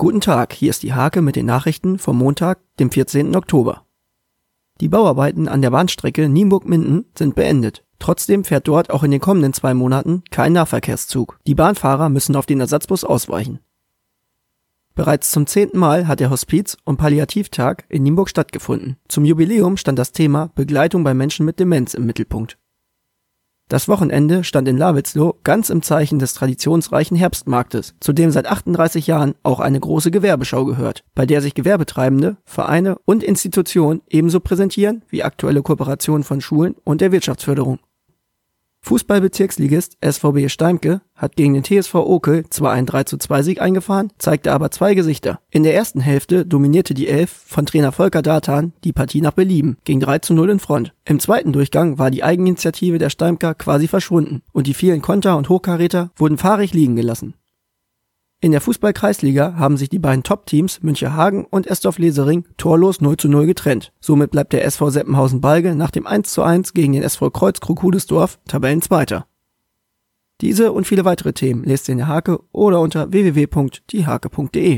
Guten Tag, hier ist die Hake mit den Nachrichten vom Montag, dem 14. Oktober. Die Bauarbeiten an der Bahnstrecke Nienburg-Minden sind beendet. Trotzdem fährt dort auch in den kommenden zwei Monaten kein Nahverkehrszug. Die Bahnfahrer müssen auf den Ersatzbus ausweichen. Bereits zum zehnten Mal hat der Hospiz- und Palliativtag in Nienburg stattgefunden. Zum Jubiläum stand das Thema Begleitung bei Menschen mit Demenz im Mittelpunkt. Das Wochenende stand in Lawitzlow ganz im Zeichen des traditionsreichen Herbstmarktes, zu dem seit 38 Jahren auch eine große Gewerbeschau gehört, bei der sich Gewerbetreibende, Vereine und Institutionen ebenso präsentieren wie aktuelle Kooperationen von Schulen und der Wirtschaftsförderung. Fußballbezirksligist SVB Steimke hat gegen den TSV Okel zwar einen 3:2 Sieg eingefahren, zeigte aber zwei Gesichter. In der ersten Hälfte dominierte die Elf von Trainer Volker Datan die Partie nach Belieben, ging 3:0 in Front. Im zweiten Durchgang war die Eigeninitiative der Steimker quasi verschwunden und die vielen Konter und Hochkaräter wurden fahrig liegen gelassen. In der Fußball-Kreisliga haben sich die beiden Top-Teams Münchehagen und Estorf-Lesering torlos 0 zu 0 getrennt. Somit bleibt der SV Seppenhausen-Balge nach dem 1 zu 1 gegen den SV Kreuz Krokudesdorf Tabellenzweiter. Diese und viele weitere Themen lest ihr in der Hake oder unter www.diehake.de.